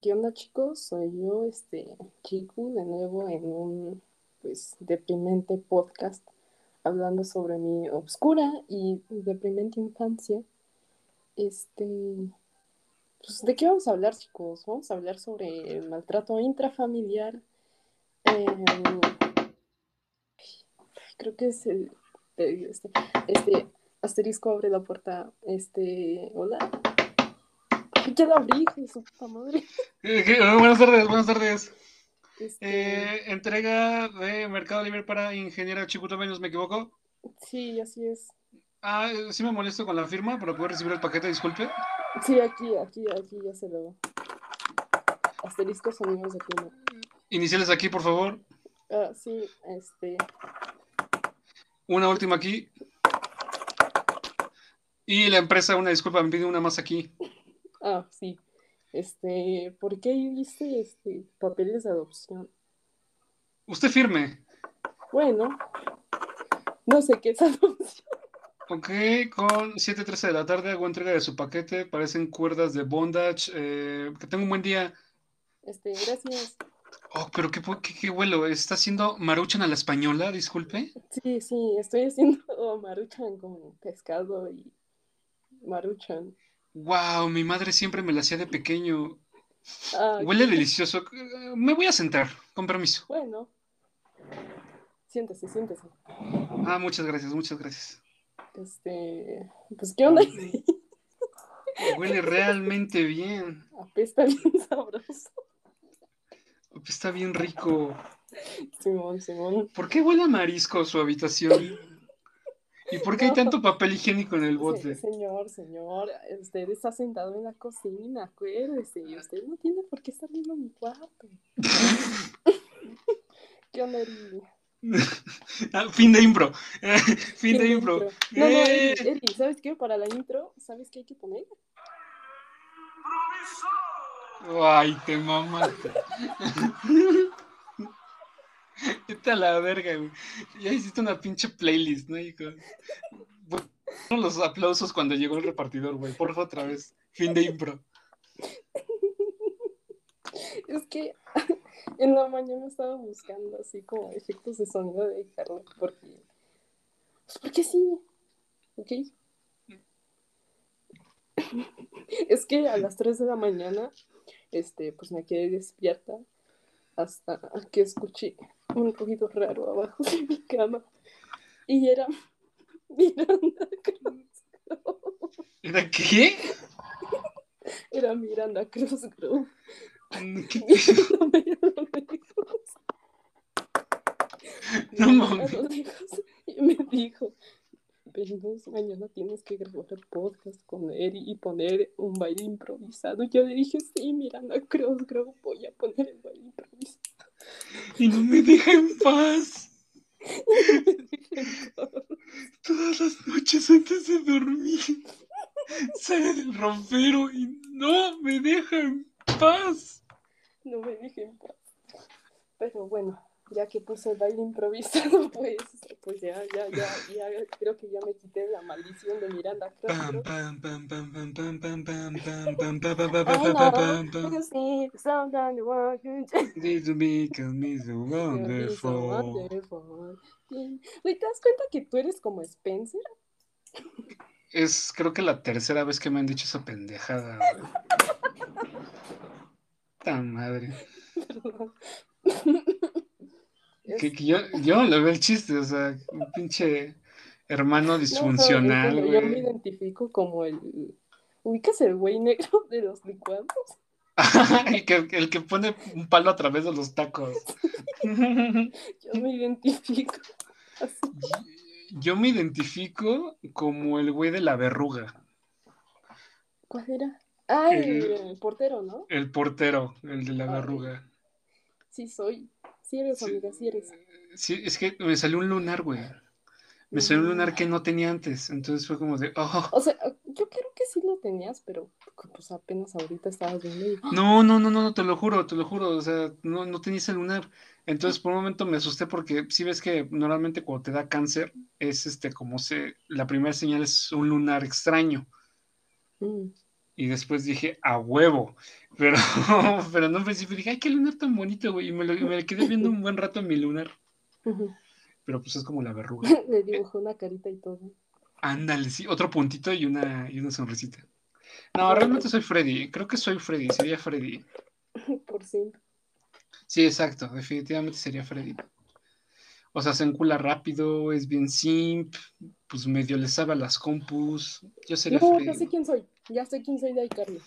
¿Qué onda chicos? Soy yo, este Chiku, de nuevo en un pues deprimente podcast hablando sobre mi oscura y deprimente infancia. Este, pues, ¿de qué vamos a hablar, chicos? Vamos a hablar sobre el maltrato intrafamiliar. Em, creo que es el este, este asterisco abre la puerta. Este, hola. Ya la abrí, su puta madre. buenas tardes, buenas tardes. Este, Eh, entrega de Mercado Libre para Ingeniera Chicuto Baños, ¿me equivoco? Sí, así es. Ah, sí me molesto con la firma para poder recibir el paquete, disculpe. Sí, aquí, aquí, aquí ya se lo. Asterisco sonidos de pluma. Iniciales aquí, por favor. Ah, sí, este. Una última aquí. Y la empresa, una disculpa, me pide una más aquí. Ah, sí. Este, ¿por qué viste este papeles de adopción? Usted firme. Bueno, no sé qué es adopción. Ok, con 7.13 de la tarde hago entrega de su paquete. Parecen cuerdas de bondage. eh, que tenga un buen día. Este, gracias. Oh, pero qué, qué, qué vuelo. ¿Está haciendo maruchan a la española? Disculpe. Sí, sí, estoy haciendo maruchan con pescado y maruchan. Wow, mi madre siempre me la hacía de pequeño. Ah, Huele delicioso. Me voy a sentar, con permiso. bueno. Siéntese, siéntese. Ah, muchas gracias, muchas gracias. Este, pues, ¿qué onda? Huele realmente bien. Apesta bien sabroso. Está bien rico. Simón, Simón. ¿Por qué huele a marisco su habitación? ¿Y por qué hay tanto papel higiénico en el bote? señor, señor, usted está sentado en la cocina, acuérdese, y usted no tiene por qué estar viendo mi cuarto. ¿Qué Eri? Ah, fin de impro. Eh, fin de ¿Qué impro. intro? No, no, Eh, Eri, Eri, ¿sabes qué? Para la intro, ¿sabes qué hay que poner? Ay, te mamaste. Vete a la verga. Ya hiciste una pinche playlist, ¿no? hijo? Bueno, los aplausos cuando llegó el repartidor, güey. Porfa, otra vez. Fin de impro. Es que en la mañana estaba buscando así como efectos de sonido de Carlos, porque. Pues porque sí, ¿ok? Es que a las 3 de la mañana, este, pues me quedé despierta hasta que escuché un ruido raro abajo de mi cama. Y era Miranda Cruz Grove. ¿Era qué? Era Miranda Cruz Grove. ¿Qué No mames. Y me dijo, Venus, mañana tienes que grabar el podcast con Eri y poner un baile improvisado. Yo le dije, sí, Miranda Cruz Grove, voy a poner el baile improvisado. Y no me deja en paz. Todas las noches antes de dormir. Sale del rompero y no me deja en paz. no me dije en paz. Pero bueno, ya que puse el baile improvisado, pues, pues ya, ya, ya, ya, creo que ya me quité la maldición de Miranda. ¿Te das cuenta que tú eres como Spencer? Es creo que la tercera vez que me han dicho esa pendejada. Tan madre. Que, que yo, yo le veo el chiste, o sea, un pinche hermano No, disfuncional, pero yo me identifico como el. ¿Ubicas el güey negro de los licuados? el, que, el que pone un palo a través de los tacos. Yo me identifico. así. Yo me identifico como el güey de la verruga, ¿Cuál era? Ah, el, El- el portero, ¿no? el portero, el de la Ay. verruga. Sí, soy. Sí eres, Sí. amiga, sí eres. Sí, es que me salió un lunar, güey. Me salió un lunar que no tenía antes, entonces fue como de, oh, O sea, yo creo que sí lo tenías, pero pues apenas ahorita estabas viendo y... no, no, no, no, te lo juro, te lo juro, o sea, no, no tenía ese lunar. Entonces por un momento me asusté porque si ves que normalmente cuando te da cáncer es este como se, la primera señal es un lunar extraño. Mm. Y después dije, a huevo. Pero, pero en un principio dije, ay, qué lunar tan bonito, güey. Y me, lo, me quedé viendo un buen rato en mi lunar. Pero pues es como la verruga. Le dibujó una carita y todo. Ándale, sí, otro puntito y una, y una sonrisita. No, realmente soy Freddy. Creo que soy Freddy, sería Freddy. Por siempre. Sí, exacto, definitivamente sería Freddy. O sea, se encula rápido, es bien simp, pues medio le sabe a las compus. Yo sería No, Freddy. ya sé quién soy. Ya sé quién soy de iCarly.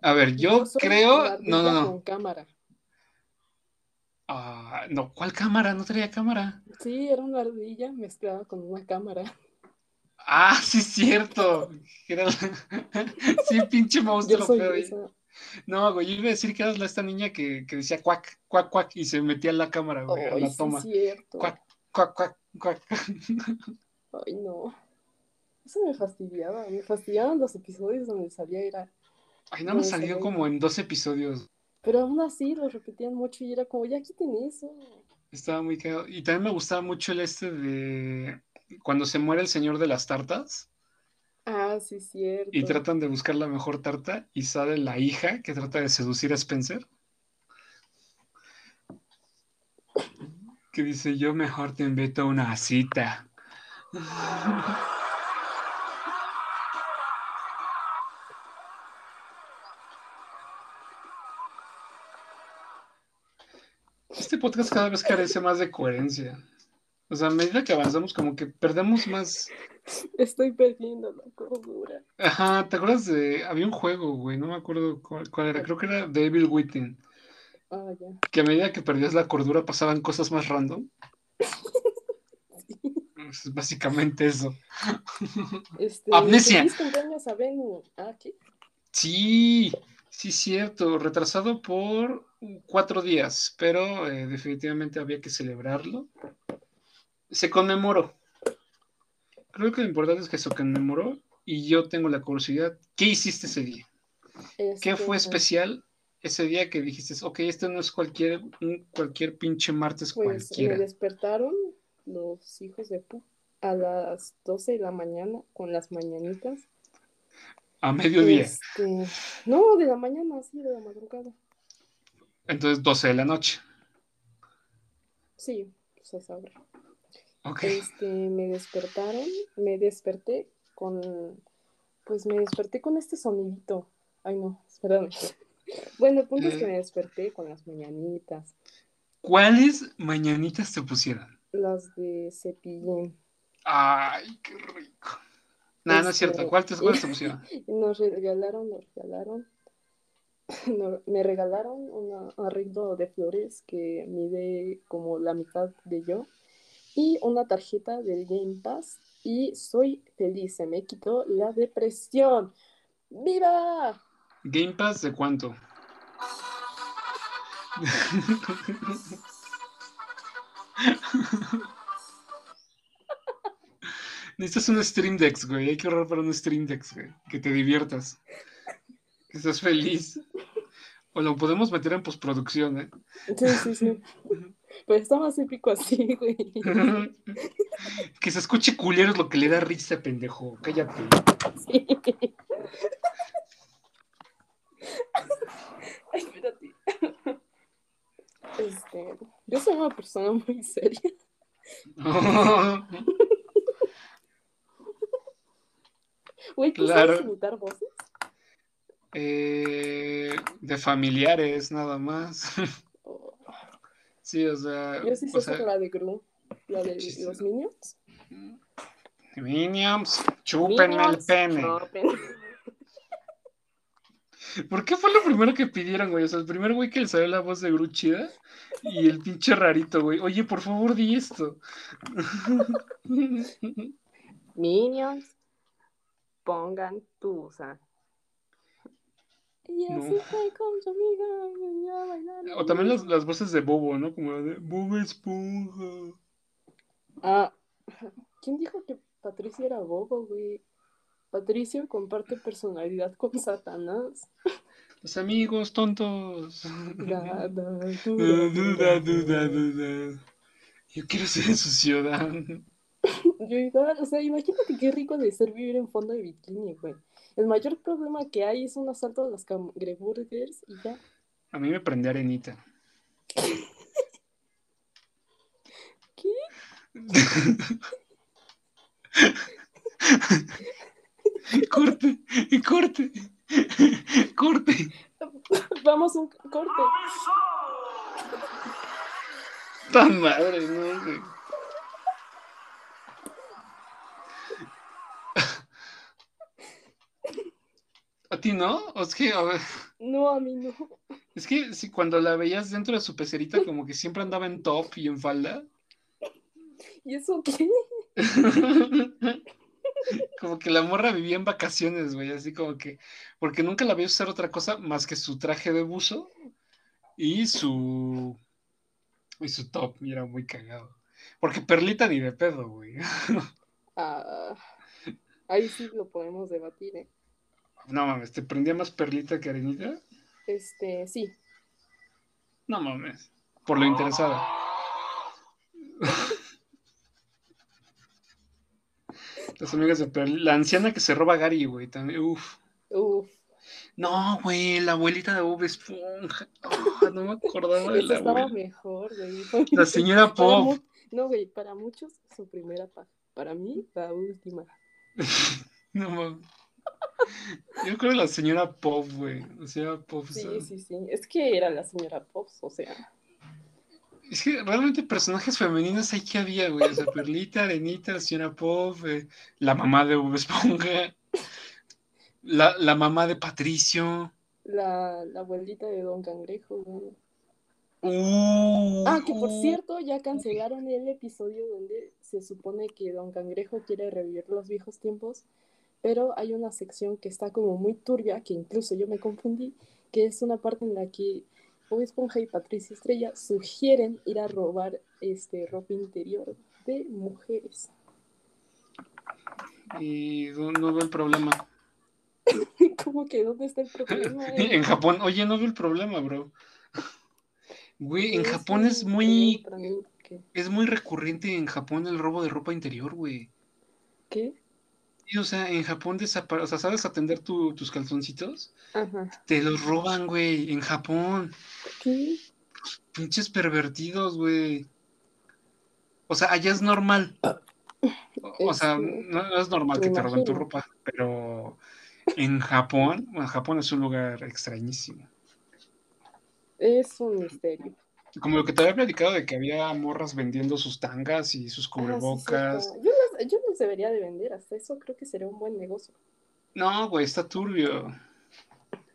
A ver, yo creo. No, no, no. Con cámara. Ah, no, ¿cuál cámara? No traía cámara. Sí, era una ardilla mezclada con una cámara. Ah, sí, es cierto. Sí, pinche monstruo esa. No, güey, yo iba a decir que eras la- esta niña que, que decía cuac, cuac, cuac, y se metía en la cámara, güey, a la sí, toma. cierto. Cuac, cuac, cuac, cuac. Ay, no. Eso me fastidiaba. Me fastidiaban los episodios donde salía era. Ay, no me No, salió salió como en dos episodios. Pero aún así lo repetían mucho y era como, ya quiten eso. Estaba muy cagado. Y también me gustaba mucho el este de cuando se muere el señor de las tartas Ah, sí, cierto. y tratan de buscar la mejor tarta y sale la hija que trata de seducir a Spencer. Que dice, yo mejor te invito a una cita. Este podcast cada vez carece más de coherencia. O sea, a medida que avanzamos, como que perdemos más. Estoy perdiendo la cordura. Ajá, ¿te acuerdas de. Había un juego, güey, no me acuerdo cuál, cuál era. Creo que era Devil Within. Ah, ya. Que a medida que perdías la cordura pasaban cosas más random. Es básicamente eso. Este, Amnesia. A. Ah, ¿qué? Sí, sí, cierto. Retrasado por cuatro días, pero eh, definitivamente había que celebrarlo. Se conmemoró. Creo que lo importante es que se conmemoró y yo tengo la curiosidad. ¿Qué hiciste ese día? ¿Qué Este, fue especial ese día que dijiste, ok, esto no es cualquier, un- cualquier pinche martes Pues me cualquiera? despertaron los hijos de Pu a las 12 de la mañana con las mañanitas. A mediodía. Este, no, de la mañana, sí, de la madrugada. Entonces, 12 de la noche. Sí, pues a saber. Ok. Este, me despertaron, me desperté con, pues me desperté con este sonidito. Ay, no, espérame. Bueno, el punto es que Eh. me desperté con las mañanitas, ¿Cuáles mañanitas te pusieron? las de cepillín. Ay, qué rico. No, no es Este, cierto. ¿Cuál te, cuáles te pusieron? Nos regalaron, nos regalaron, no, me regalaron un arreglo de flores que mide como la mitad de yo y una tarjeta del Game Pass y soy feliz, se me quitó la depresión. ¡Viva! ¿Game Pass de cuánto? Necesitas un Stream Deck, güey. Hay que ahorrar para un Stream Deck, güey. Que te diviertas. Que estés feliz. O lo podemos meter en postproducción, ¿eh? Sí, sí, sí. Pues está más épico así, güey. que se escuche culero es lo que le da risa, pendejo. Cállate. Sí. Ay, espérate. Este, yo soy una persona muy seria. Güey, ¿tú Claro. sabes imitar voces? Eh, de familiares, nada más. Oh, Sí, o sea. yo sí sé o sea, hacer la de Gru, la de los Minions. Minions, chúpenme el Minions, pene. chupen. ¿Por qué fue lo primero que pidieron, güey? O sea, el primer güey que le salió la voz de Gru chida y el pinche rarito, güey. Oye, por favor, di esto. Minions, pongan tusa. Y así No. fue con su amiga. y ya bailaron. O también las, las voces de Bobo, ¿no? Como la de Bobo Esponja. Ah, ¿quién dijo que Patricio era bobo, güey? Patricio comparte personalidad con Satanás. Los amigos tontos. Da, da, Duda, duda, duda, duda, duda. Yo quiero ser en su ciudad. Yo igual, o sea, imagínate qué rico de ser vivir en fondo de bikini, güey. El mayor problema que hay es un asalto a las cangreburgers y ya. A mí me prende arenita. ¿Qué? corte, corte, corte. Vamos un corte. Tan madre, no, güey. ¿A ti no? ¿O es que, a ver, No, a mí no. es que si cuando la veías dentro de su pecerita, como que siempre andaba en top y en falda. ¿Y eso qué? Como que la morra vivía en vacaciones, güey, así como que, porque nunca la vi usar otra cosa más que su traje de buzo y su y su top, y era muy cagado. Porque Perlita ni de pedo, güey. Ah, ahí sí lo podemos debatir, ¿eh? No mames, ¿te prendía más Perlita que Arenita? Este, sí. No mames, por lo interesada. Las amigas de Perlita, la anciana que se roba a Gary, güey, también, uf. Uf, No, güey, la abuelita de Bob Esponja. Ah, no me acordaba de la estaba abuela. mejor, güey. La señora Pop. No, güey, para muchos su primera paja. Para mí, la última. No mames. Yo creo que la señora Pop, güey. La señora Pop. o sea, Sí, sí, sí. Es que era la señora Pops, o sea. Es que realmente personajes femeninos ahí que había, güey. O sea, Perlita, Arenita, la señora Pop, eh, la mamá de Bob Esponja, la, la mamá de Patricio. La, la abuelita de Don Cangrejo, güey. Uh, Ah, que por uh, cierto, ya cancelaron el episodio donde se supone que Don Cangrejo quiere revivir los viejos tiempos, pero hay una sección que está como muy turbia, que incluso yo me confundí, que es una parte en la que Bob Esponja y Patricia Estrella sugieren ir a robar este ropa interior de mujeres. Y no, no veo el problema. ¿Cómo que dónde está el problema? En Japón, oye, no veo el problema, bro. Güey, en Japón es muy, es muy recurrente en Japón el robo de ropa interior, güey. ¿Qué? Sí, o sea, en Japón desaparece, o sea, ¿sabes atender tu- tus calzoncitos? Ajá. Te los roban, güey, en Japón. ¿Qué? Pinches pervertidos, güey. O sea, allá es normal. O, o sea, Este, no, no es normal que te roben tu ropa, pero en Japón, bueno, Japón es un lugar extrañísimo. Es un misterio. Como lo que te había platicado de que había morras vendiendo sus tangas y sus Ah, sí, cubrebocas. yo, las, yo debería de vender, hasta eso creo que sería un buen negocio. No, güey, está turbio.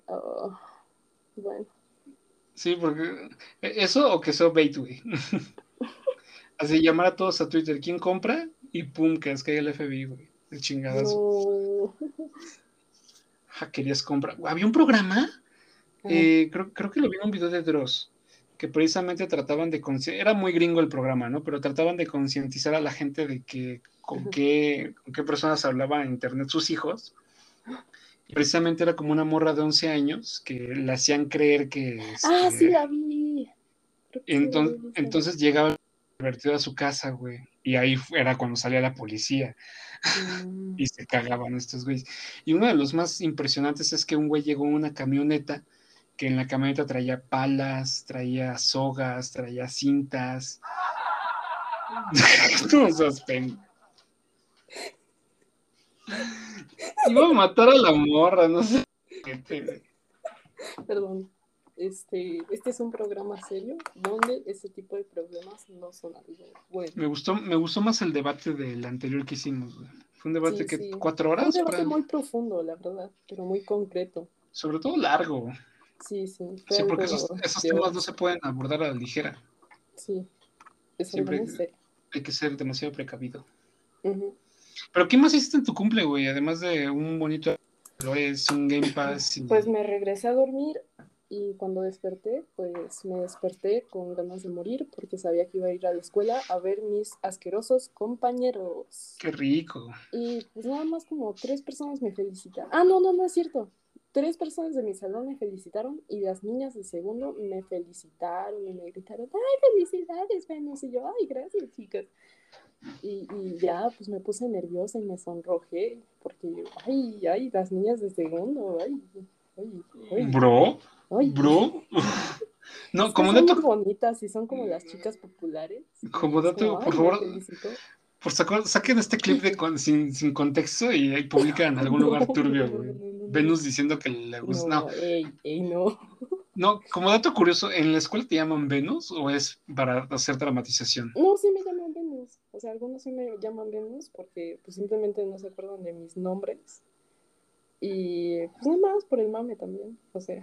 Ah, bueno, Sí, porque e, eso o que sea bait, güey. Así llamar a todos a Twitter, ¿quién compra? Y pum, que es que hay el FBI, güey. De chingadas. no. Hackerías compra. Había un programa, Ah, eh, creo, creo que lo vi en un video de Dross, que precisamente trataban de era muy gringo el programa, ¿no? Pero trataban de concientizar a la gente de que con qué, con qué personas hablaban en internet sus hijos. Precisamente era como una morra de 11 años que le hacían creer que... Ah, este, sí la vi. Que sí entonces llegaba el pervertido a su casa, güey. Y ahí era cuando salía la policía Mm, y se cagaban estos güeyes. Y uno de los más impresionantes es que un güey llegó en una camioneta que en la camioneta traía palas, traía sogas, traía cintas. no seas pen- Iba a matar a la morra, no sé. Perdón. Este, este es un programa serio donde ese tipo de problemas no son algo bueno. Me gustó, me gustó más el debate del anterior que hicimos. Fue un debate Sí, que sí. cuatro Fue un horas, debate muy profundo, la verdad, pero muy concreto. sobre todo largo. Sí, sí. Sí, porque esos, temas no se pueden abordar a la ligera. Sí. Es Siempre-. Hay que ser demasiado precavido. Pero ¿qué más hiciste en tu cumple, güey? Además de un bonito es un Game Pass. y- Pues me regresé a dormir y cuando desperté, pues me desperté con ganas de morir porque sabía que iba a ir a la escuela a ver mis asquerosos compañeros. Qué rico. Y pues nada más como tres personas me felicitaron. Ah, no, no, no es cierto. Tres personas de mi salón me felicitaron y las niñas de segundo me felicitaron y me gritaron, ay, felicidades, Venus. Y yo, ay, gracias, chicas. Y, y ya, pues me puse nerviosa y me sonrojé, porque, ay, ay, las niñas de segundo, ay, ay, ay. Bro, ay. bro. No, como son dato, muy bonitas y son como las chicas populares. como dato, como, por favor, por saco- saquen este clip de con- sin, sin contexto y, y publican en algún lugar turbio, güey. Venus diciendo que le gusta. No, No, ey, ey, no. no, como dato curioso, ¿en la escuela te llaman Venus o es para hacer dramatización? No, sí me llaman Venus. O sea, algunos sí me llaman Venus porque pues simplemente no se acuerdan de mis nombres. Y pues nada más por el mame también. O sea,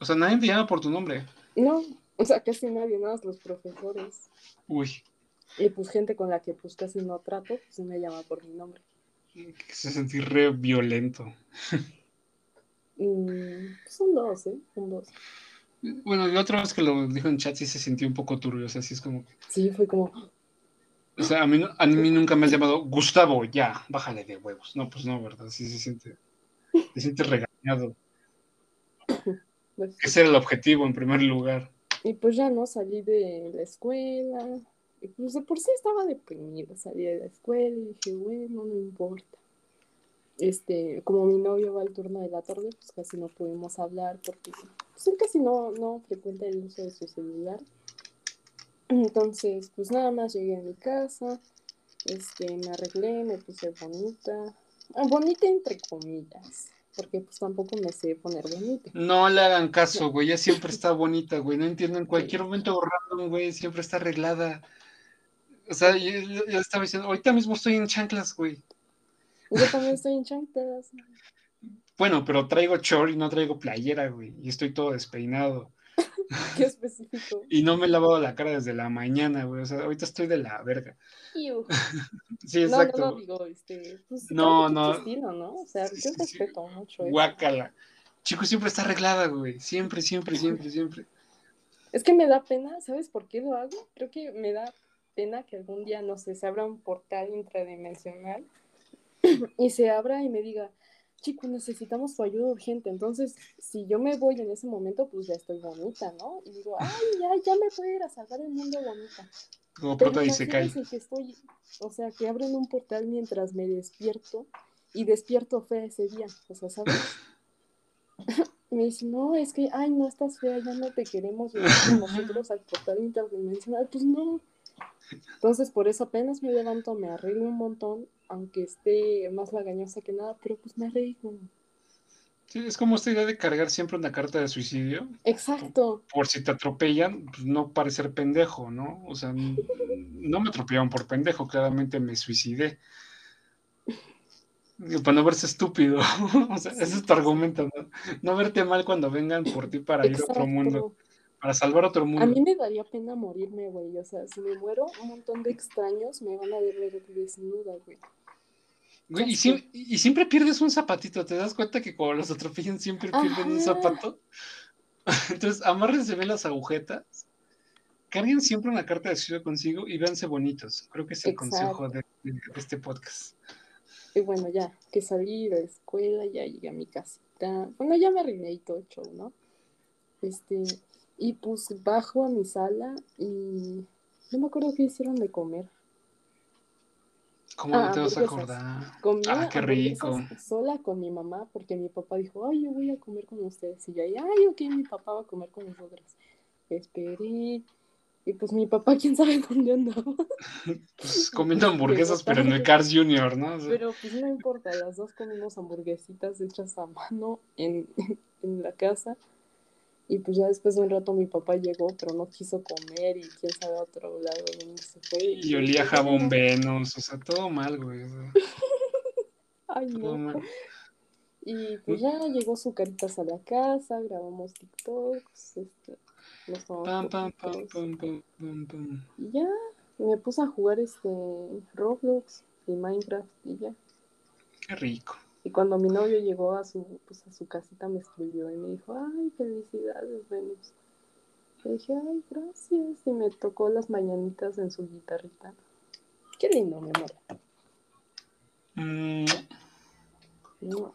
O sea, nadie te llama por tu nombre. no, o sea, casi nadie, nada más los profesores. Uy, Y pues gente con la que pues casi no trato, pues sí me llama por mi nombre. Se sentir re violento. Mm, pues son dos, ¿eh? Son dos. Bueno, la otra vez que lo dijo en chat sí se sintió un poco turbio, o sea, sí es como... Sí, fue como, O sea, a mí, a mí nunca me has llamado Gustavo, ya, bájale de huevos. No, pues no, ¿verdad? Sí se siente, se siente regañado. pues, Ese era el objetivo en primer lugar. Y pues ya no salí de la escuela. Pues de por sí estaba deprimida. Salí de la escuela y dije, bueno, no importa. Este, como mi novio va al turno de la tarde, pues casi no pudimos hablar porque pues, él casi no, no frecuenta el uso de su celular. Entonces, pues nada más llegué a mi casa, este, me arreglé, me puse bonita. Ah, bonita entre comillas, porque pues tampoco me sé poner bonita. No le hagan caso, güey, ella siempre está bonita, güey. No entiendo, en cualquier momento random, güey, siempre está arreglada. O sea, yo, yo- yo estaba diciendo, ahorita mismo estoy en chanclas, güey. Yo también estoy en chanclas. Bueno, pero traigo short y no traigo playera, güey. Y estoy todo despeinado. Qué específico. Y no me he lavado la cara desde la mañana, güey. O sea, ahorita estoy de la verga. Sí, No, exacto. no, no, digo, este, pues, No, no. estilo, ¿no? O sea, yo sí, sí. respeto mucho eso. Guácala. Chico, siempre está arreglada, güey. Siempre, siempre, siempre, siempre. Es que me da pena, ¿sabes por qué lo hago? Creo que me da pena que algún día, no sé, se abra un portal intradimensional y se abra y me diga, chico, necesitamos tu ayuda urgente. Entonces, si yo me voy en ese momento, pues ya estoy bonita, ¿no? Y digo, ay, ya, ya me puedo ir a salvar el mundo bonita. Como prota que estoy, o sea, que abren un portal mientras me despierto y despierto fea ese día, o sea, ¿sabes? me dice, no, es que, ay, no estás fea, ya no te queremos nosotros al portal interdimensional, pues no. Entonces, por eso apenas me levanto, me arreglo un montón, aunque esté más lagañosa que nada, pero pues me arreglo. Sí, es como esta idea de cargar siempre una carta de suicidio. Exacto, Por si te atropellan, pues no parecer pendejo, ¿no? O sea, no me atropellaron por pendejo, claramente me suicidé. Para no verse estúpido. O sea, ese es tu argumento, ¿no? No verte mal cuando vengan por ti para ir a otro mundo. Para salvar otro A mí mundo. me daría pena morirme, güey. O sea, si me muero, un montón de extraños me van a ver desnuda, güey. Güey, y, siempre pierdes un zapatito, ¿te das cuenta que cuando los atropellan siempre pierden un zapato? Entonces, amárrense bien las agujetas, carguen siempre una carta de suicidio consigo y véanse bonitos. Creo que es el Exacto. consejo de, este podcast. Y bueno, ya, que salí de la escuela, ya llegué a mi casita. Bueno, ya me arreglé y todo el show, ¿no? Este, y pues bajo a mi sala y no me acuerdo qué hicieron de comer. ¿Cómo Ah, no te vas a hamburguesas. acordar? Comí Ah, qué rico. hamburguesas sola con mi mamá porque mi papá dijo, ay, yo voy a comer con ustedes. Y yo, ay, ok, mi papá va a comer con nosotras. Esperé. Y pues mi papá, quién sabe dónde andaba. Pues comiendo hamburguesas, Llegó pero en el. Cars Junior, ¿no? O sea, Pero pues no importa, las dos comimos hamburguesitas hechas a mano en, en la casa. Y pues ya después de un rato mi papá llegó, pero no quiso comer y quién sabe a otro lado de dónde se fue. y olía a jabón Venus, o sea, todo mal, güey. o sea, Ay, todo no. mal. Y pues ya llegó su caritas a la casa, grabamos TikToks, este, nos pam, pam. Y ya, me puse a jugar este Roblox y Minecraft y ya. Qué rico. Y cuando mi novio llegó a su, pues, a su casita me escribió y me dijo, ay, felicidades, Venus. Le dije, ay, gracias. Y me tocó las mañanitas en su guitarrita. Qué lindo, mi amor. Mm, No.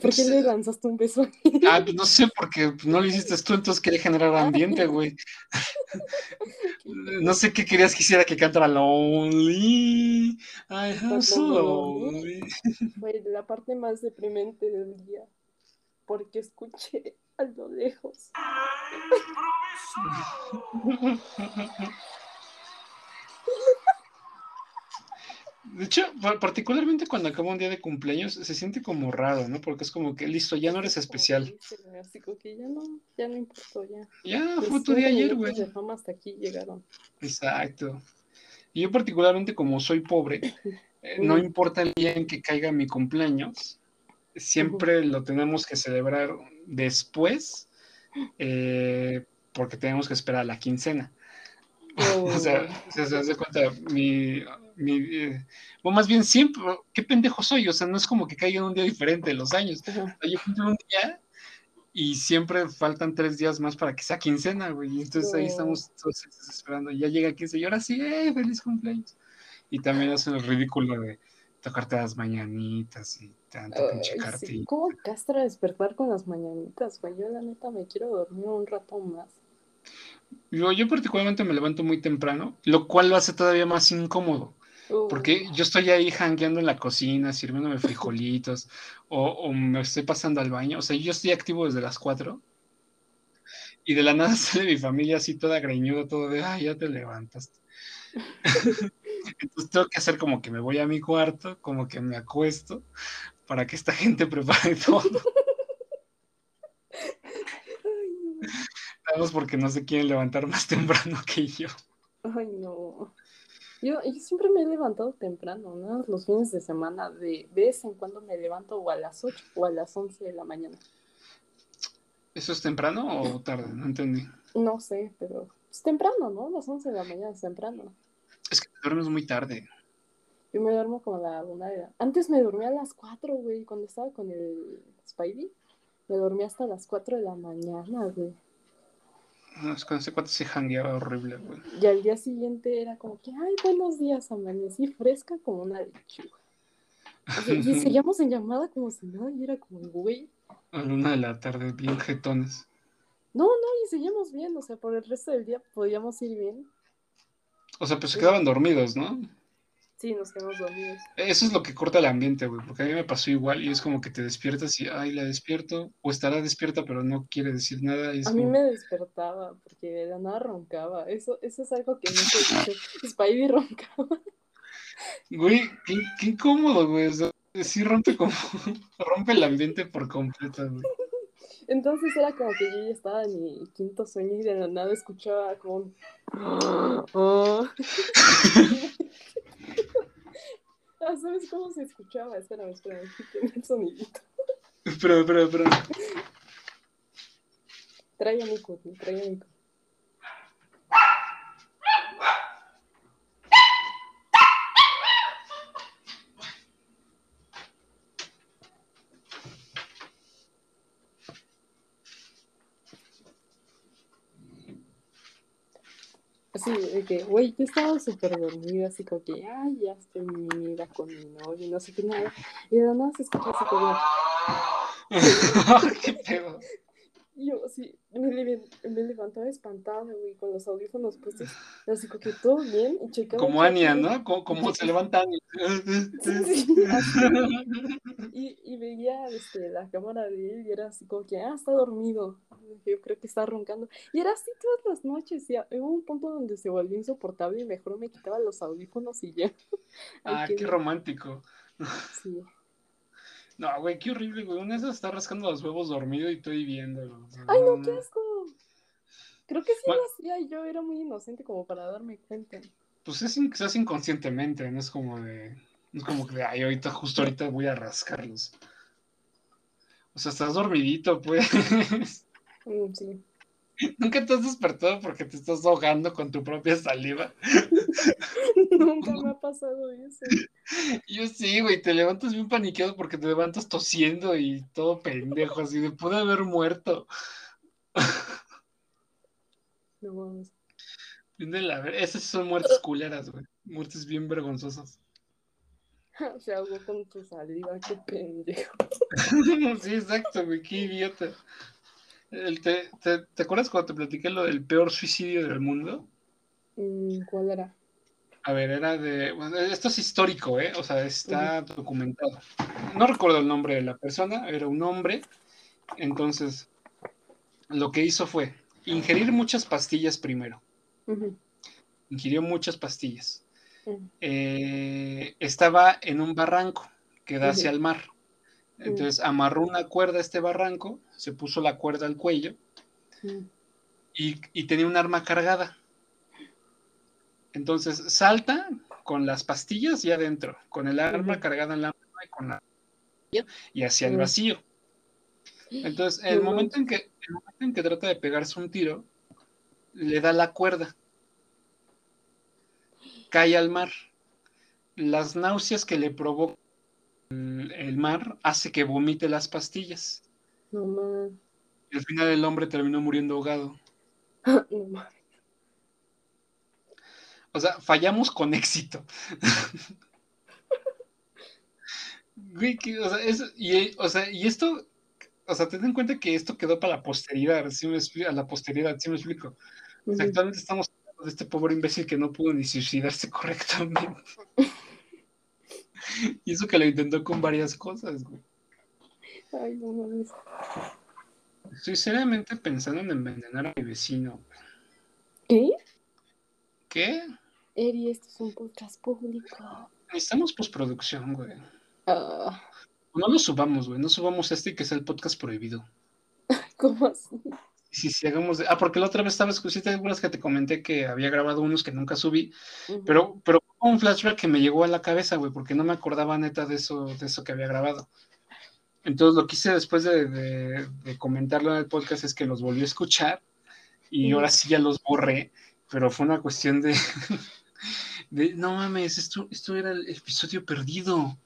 ¿Por qué le lanzaste un beso? Ah, pues no sé, porque no lo hiciste tú, entonces quería generar ambiente, güey. No sé qué querías que hiciera que cantara Lonely. I have so lonely. Fue la parte más deprimente del día. Porque escuché a lo lejos. De hecho, particularmente cuando acaba un día de cumpleaños, se siente como raro, ¿no? Porque es como que listo, ya no eres especial. Así como que ya no, ya no importó, ya. Ya, fue tu día ayer, güey. de fama hasta aquí llegaron. Exacto. Y yo particularmente como soy pobre, eh, no importa el día en que caiga mi cumpleaños, siempre lo tenemos que celebrar después, eh, porque tenemos que esperar a la quincena. o sea, se, se hace cuenta, mi, mi, eh, o más bien siempre, qué pendejo soy, o sea, no es como que caiga un día diferente de los años. Yo cumplo un día y siempre faltan tres días más para que sea quincena, güey. Y entonces ahí estamos todos esperando. Y ya llega 15 y ahora sí, ¡eh! ¡Feliz cumpleaños! Y también hacen el ridículo de tocarte las mañanitas y tanto pinche sí. ¿Cómo castra despertar con las mañanitas, güey? Yo la neta me quiero dormir un rato más. Yo, yo particularmente me levanto muy temprano, lo cual lo hace todavía más incómodo. Porque yo estoy ahí jangueando en la cocina, sirviéndome frijolitos, o, me estoy pasando al baño. O sea, yo estoy activo desde las 4. Y de la nada sale mi familia así toda greñuda, todo de, ay, ya te levantaste. Entonces tengo que hacer como que me voy a mi cuarto, como que me acuesto, para que esta gente prepare todo. Nada porque no se quieren levantar más temprano que yo. Ay, no. Yo, siempre me he levantado temprano, ¿no? Los fines de semana, de vez en cuando me levanto o a las 8 o a las 11 de la mañana. ¿Eso es temprano o tarde? No entendí. No sé, pero es temprano, ¿no? Las 11 de la mañana es temprano. Es que te duermes muy tarde. Yo me duermo como a la una de Antes me dormía a las 4, güey, cuando estaba con el Spidey. Me dormía hasta las 4 de la mañana, güey. No, es con ese cuate se jangueaba horrible, güey. Y al día siguiente era como que, ay, buenos días, amanecí fresca como una lechuga. y seguíamos en llamada como si nada, y era como, güey. A la una de la tarde, bien jetones. No, no, y seguíamos bien, o sea, por el resto del día podíamos ir bien. O sea, pues se quedaban dormidos, ¿no? Sí, nos quedamos dormidos. Eso es lo que corta el ambiente, güey, porque a mí me pasó igual y es como que te despiertas y, ay, la despierto, o estará despierta pero no quiere decir nada. a mí me despertaba porque de la nada roncaba. Eso, eso es algo que no se dice. Spidey roncaba. Güey, qué, qué incómodo, güey. O sea, sí rompe como, rompe el ambiente por completo, güey. Entonces era como que yo ya estaba en mi quinto sueño y de la nada escuchaba como un... Ah, ¿Sabes cómo se escuchaba? Espérame, espérame, tiene el sonidito. Espera, espera, espera. Trae a Nico, trae a Nico. Sí, de que, güey, yo estaba súper dormida, así como que, ay, ya estoy unida con mi novio, no sé qué nada. Y de nada se escucha así como. ¿Qué pedo? Yo sí, me, me levantaba espantada, güey, con los audífonos puestos, así como que todo bien, y checaba. Como Ania, ¿no? Como, se levanta Ania. y, y veía este, la cámara de él y era así como que, ah, está dormido. Yo creo que está roncando. Y era así todas las noches. Y hubo un punto donde se volvió insoportable y mejor me quitaba los audífonos y ya. ah, qué romántico. Sí. No, güey, qué horrible, güey. Una está rascando los huevos dormido y estoy viéndolo. Ay, no, qué asco. Creo que sí lo hacía y yo era muy inocente como para darme cuenta. Pues es que se hace inconscientemente, no es como de. Es como que, ay, ahorita, justo ahorita voy a rascarlos. O sea, estás dormidito, pues. Mm, sí. ¿Nunca te has despertado porque te estás ahogando con tu propia saliva? Nunca me ha pasado eso. Yo sí, güey, te levantas bien paniqueado porque te levantas tosiendo y todo pendejo, así de pude haber muerto. No vamos. Esas son muertes culeras, güey. Muertes bien vergonzosas. Se ahogó con tu saliva, qué pendejo. sí, exacto, güey, qué idiota. ¿te, te, acuerdas cuando te platiqué lo del peor suicidio del mundo? Mm, ¿Cuál era? A ver, era de. Bueno, esto es histórico, ¿eh? O sea, está documentado. No recuerdo el nombre de la persona, era un hombre. Entonces, lo que hizo fue ingerir muchas pastillas primero. Ujú, Ingirió muchas pastillas. Eh, estaba en un barranco que da hacia el mar. Entonces amarró una cuerda a este barranco, se puso la cuerda al cuello y, y tenía un arma cargada. Entonces salta con las pastillas ya adentro, con el arma cargada en la mano y con la y hacia el vacío. Entonces, el No momento en que el momento en que trata de pegarse un tiro, le da la cuerda. Cae al mar. Las náuseas que le provoca el, el mar hace que vomite las pastillas. No más. Y al final el hombre terminó muriendo ahogado. No más. O sea, fallamos con éxito. Güey, que, o sea, es- y, o sea, y esto, o sea, ten en cuenta que esto quedó para la posteridad, ¿sí me expli- a la posteridad, ¿sí me explico? O sea, Ujú. actualmente estamos de este pobre imbécil que no pudo ni suicidarse correctamente. y eso que lo intentó con varias cosas, güey. Ay, no mames. Estoy seriamente pensando en envenenar a mi vecino. güey. ¿Qué? ¿Qué? Eri, esto es un podcast público. Necesitamos postproducción, güey. Ah, No lo subamos, güey. No subamos este que es el podcast prohibido. ¿Cómo así? Sí, sí, hagamos. de- Ah, porque la otra vez sí, te acuerdas que te comenté que había grabado unos que nunca subí, pero, pero un flashback que me llegó a la cabeza, güey, porque no me acordaba neta de eso, de eso que había grabado. Entonces lo que hice después de, de- de comentarlo en el podcast es que los volví a escuchar y ahora sí ya los borré, pero fue una cuestión de, de no mames, esto, esto era el episodio perdido.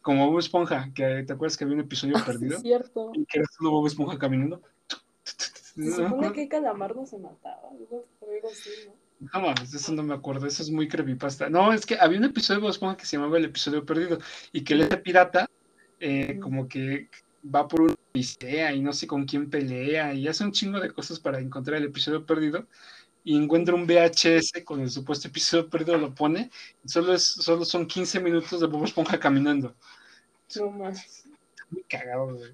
Como Bob Esponja, que te acuerdas que había un episodio Sí, perdido es cierto. y que era solo Bob Esponja caminando. Se supone que Calamardo se mataba, algo, algo así, ¿no? No mames, eso no me acuerdo, eso es muy creepypasta. No, es que había un episodio de Bob Esponja que se llamaba El episodio perdido y que el pirata eh, Mm. como que va por una odisea y no sé con quién pelea y hace un chingo de cosas para encontrar el episodio perdido y encuentra un VHS con el supuesto episodio perdido, lo pone y solo, es, solo son 15 minutos de Bob Esponja caminando. No más. Muy cagado, güey.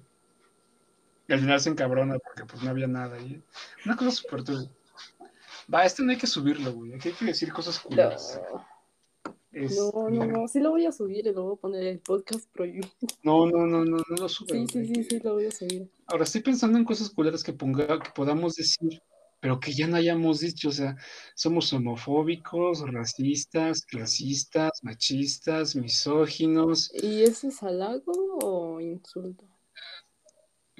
Y al final se encabrona porque pues no había nada ahí. Una cosa súper turbia. Va, este no hay que subirlo, güey. Aquí hay que decir cosas No, culeras. Este, no, no, no. Sí lo voy a subir y lo voy a poner en el podcast prohibido. No, no, no, no, no lo subas. Sí, sí, sí, sí, lo voy a subir. Ahora estoy pensando en cosas culeras que, ponga, que podamos decir, pero que ya no hayamos dicho. O sea, somos homofóbicos, racistas, clasistas, machistas, misóginos. ¿Y eso es halago o insulto?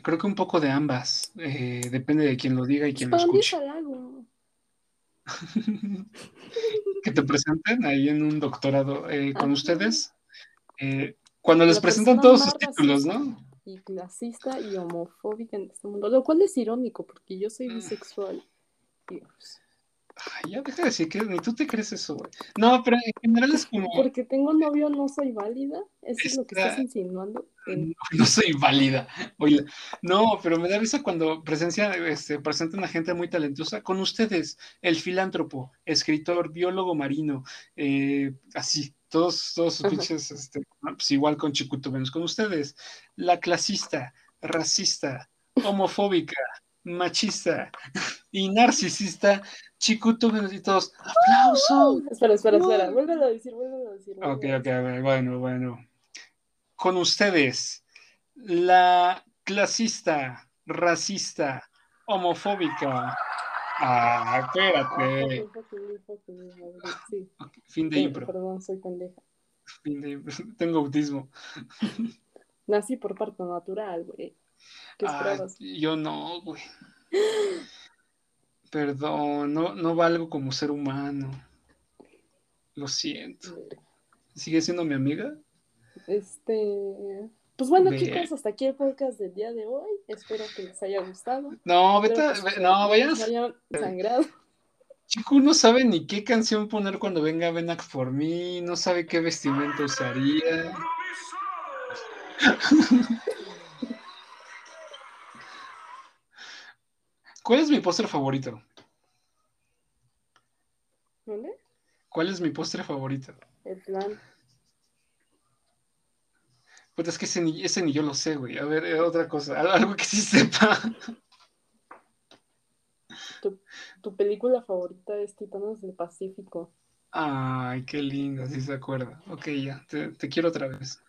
Creo que un poco de ambas. Eh, depende de quién lo diga y quién lo escuche. que te presenten ahí en un doctorado eh, con ustedes. Eh, cuando les presentan todos sus títulos, ¿no? Y clasista y homofóbica en este mundo. Lo cual es irónico porque yo soy bisexual. Y, pues, Ay, ya deja de decir que ni tú te crees eso, güey. No, pero en general es como. porque tengo novio no soy válida. ¿Eso es lo que Está- estás insinuando? En- No soy válida. Oye, no, pero me da risa cuando presencia, este, presentan a gente muy talentosa. Con ustedes, el filántropo, escritor, biólogo marino, eh, así, todos, todos sus pinches, este, pues igual con Chicuto Venus. Con ustedes, la clasista, racista, homofóbica, machista y narcisista, Chicuto todos. ¡Aplauso! Espera, espera, No. espera. Vuélvelo a decir, vuélvelo a decir. Ok, ok, decir. a ver, bueno, bueno. Con ustedes, la clasista, racista, homofóbica. Ah, espérate. Sí, Fin de Eh, impro. perdón, soy pendeja. fin de impro. Tengo autismo. Nací por parto natural, güey. ¿Qué Ah, yo no, güey. Perdón, no, no valgo como ser humano. Lo siento. ¿Sigue siendo mi amiga? Este. Pues bueno, Ve. chicos, hasta aquí el podcast del día de hoy. Espero que les haya gustado. No, vete, ve- no, vayan. hayan sangrado. Chico no sabe ni qué canción poner cuando venga Venac por mí, no sabe qué vestimenta usaría. ¿Cuál es mi póster favorito? ¿Cuál es mi postre favorito? El plan. Pues es que ese ni, ese ni yo lo sé, güey. A ver, eh, otra cosa. al- Algo que sí sepa. Tu, tu película favorita es Titanes del Pacífico. Ay, qué lindo, sí se acuerda. Ok, ya, te, te quiero otra vez.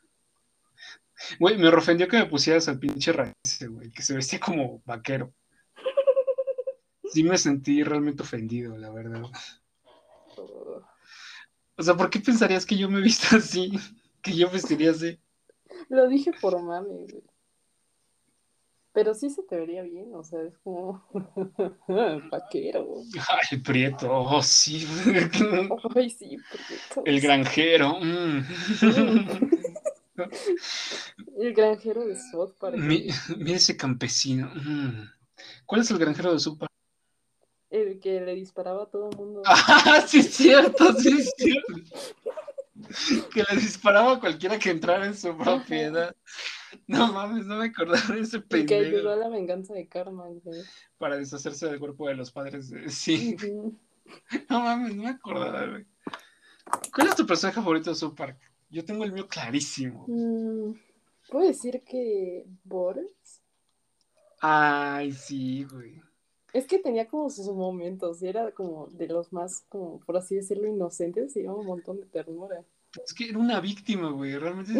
Güey, me ofendió que me pusieras al pinche raíz, güey, que se vestía como vaquero. Sí me sentí realmente ofendido, la verdad. Oh, O sea, ¿por qué pensarías que yo me he visto así? Que yo vestiría así. Lo dije por mame, güey. Pero sí se te vería bien, o sea, es como vaquero. Ay, Prieto, oh, sí. Ay, sí, porque El granjero. mm. El granjero de South Park. Mi- Mira ese campesino. mm. ¿Cuál es el granjero de Super? El que le disparaba a todo el mundo. Ah, sí es cierto, sí es cierto. Que le disparaba a cualquiera que entrara en su propiedad. No mames, no me acordaba de ese El que ayudó pendejo. a la venganza de Karma, güey. Para deshacerse del cuerpo de los padres de... Sí, no mames, no me acordaba, güey. ¿Cuál es tu personaje favorito de South Park? Yo tengo el mío clarísimo. Mm, Puedo decir que Boris. Ay, sí, güey. Es que tenía como sus momentos y era como de los más, como por así decirlo, inocentes y un montón de ternura. Es que era una víctima, güey. Realmente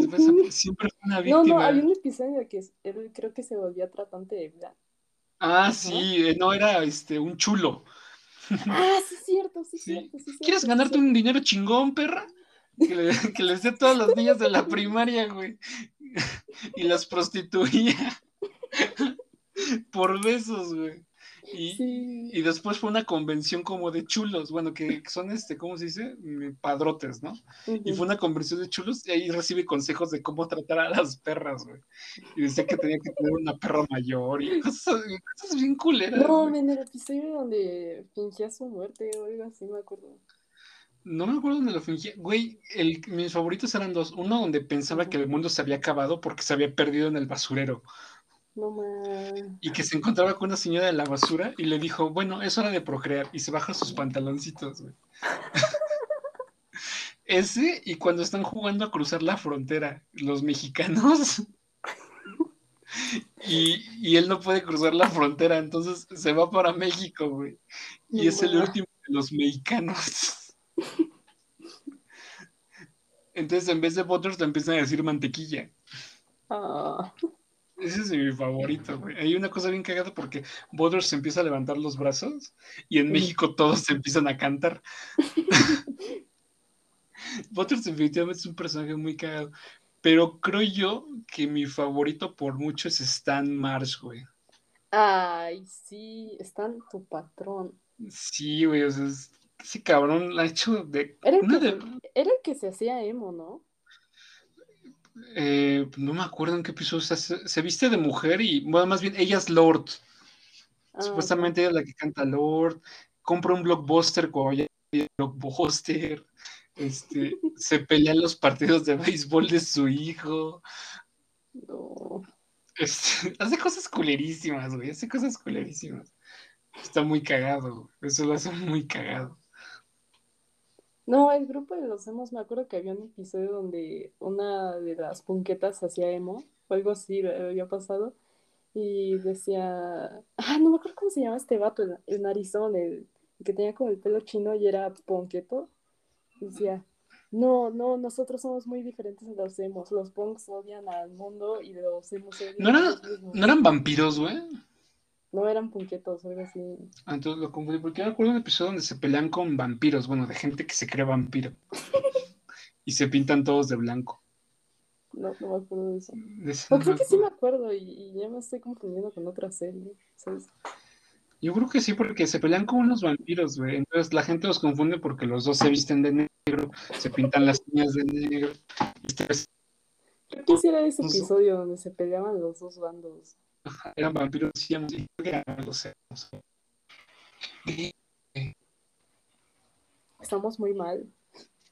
siempre fue una No, víctima. no, había un episodio que él creo que se volvía tratante de Black. Ah, sí, eh, no era este un chulo. Ah, sí, es cierto, sí, es Sí. cierto, sí, es cierto, ¿Quieres sí, ganarte un dinero chingón, perra? Que le, que les dé a todas las niñas de la primaria, güey. Y las prostituía. Por besos, güey. Y, Sí. y después fue una convención como de chulos, bueno, que son este, ¿cómo se dice? Mm, Padrotes, ¿no? Y fue una convención de chulos y ahí recibe consejos de cómo tratar a las perras, güey. Y decía que tenía que tener una perra mayor y cosas, cosas bien culeras. No, güey. en el episodio donde fingía su muerte o algo así, me acuerdo. No me acuerdo dónde lo fingía. Güey, el, mis favoritos eran dos. Uno donde pensaba que el mundo se había acabado porque se había perdido en el basurero. No. Y que se encontraba con una señora de la basura y le dijo, bueno, es hora de procrear. Y se baja sus pantaloncitos, güey. Ese, y cuando están jugando a cruzar la frontera, los mexicanos. Y, y él no puede cruzar la frontera, entonces se va para México, güey. Y No es el último de los mexicanos. Entonces, en vez de butters, le empiezan a decir mantequilla. Ah, Ese es mi favorito, güey. Hay una cosa bien cagada porque Butters se empieza a levantar los brazos y en. México todos se empiezan a cantar. Butters definitivamente es un personaje muy cagado. Pero creo yo que mi favorito por mucho es Stan Marsh, güey. Ay, sí, está en tu patrón. Sí, güey, o sea, es- ese cabrón la ha hecho de... Era el, una que, de- era el que se hacía emo, ¿no? Eh, no me acuerdo en qué episodio, se, se viste de mujer y, bueno, más bien, ella es Lord. Ah, Supuestamente ella es la que canta Lord, compra un blockbuster cuando ya tiene blockbuster, este, se pelea en los partidos de béisbol de su hijo, no. este, hace cosas culerísimas, güey, hace cosas culerísimas. Está muy cagado, eso lo hace muy cagado. No, el grupo de los emos, me acuerdo que había un episodio donde una de las punquetas hacía emo, o algo así había pasado, y decía, ah, no me acuerdo cómo se llama este vato, el, el narizón, el, el que tenía como el pelo chino y era ponqueto, decía, no, no, nosotros somos muy diferentes de los emos, los punks odian al mundo y los emos odian ¿No a era- ellos mismos". ¿No eran vampiros, güey? No eran punquetos, algo así. Ah, entonces lo confundí, porque yo me acuerdo de un episodio donde se pelean con vampiros, bueno, de gente que se cree vampiro. Y se pintan todos de blanco. No, no me acuerdo de eso. De no creo que sí me acuerdo. y, y ya me estoy confundiendo con otra serie, ¿sabes? Yo creo que sí, porque se pelean con unos vampiros, güey. Entonces la gente los confunde porque los dos se visten de negro, se pintan las uñas de negro. Este Creo que sí era ese episodio donde se peleaban los dos bandos. Eran vampiros, sí, y creo que eran los. Estamos muy mal.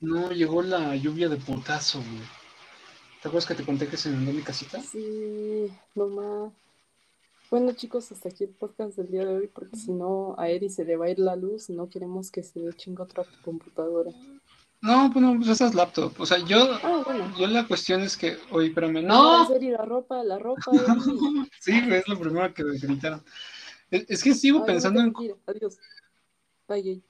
No, llegó la lluvia de putazo, güey. ¿Te acuerdas que te conté que se inundó mi casita? Sí, no más. Bueno, chicos, hasta aquí el podcast del día de hoy, porque si no, a Eri se le va a ir la luz y no queremos que se le chingue otra computadora. No, pues no, pues esas laptop. O sea, yo, Ah, bueno. yo la cuestión es que, oye, espérame, No. no. En serio, la ropa, la ropa. Sí, es lo primero que me gritaron. Es, es que sigo Ay, pensando en. Adiós. Bye.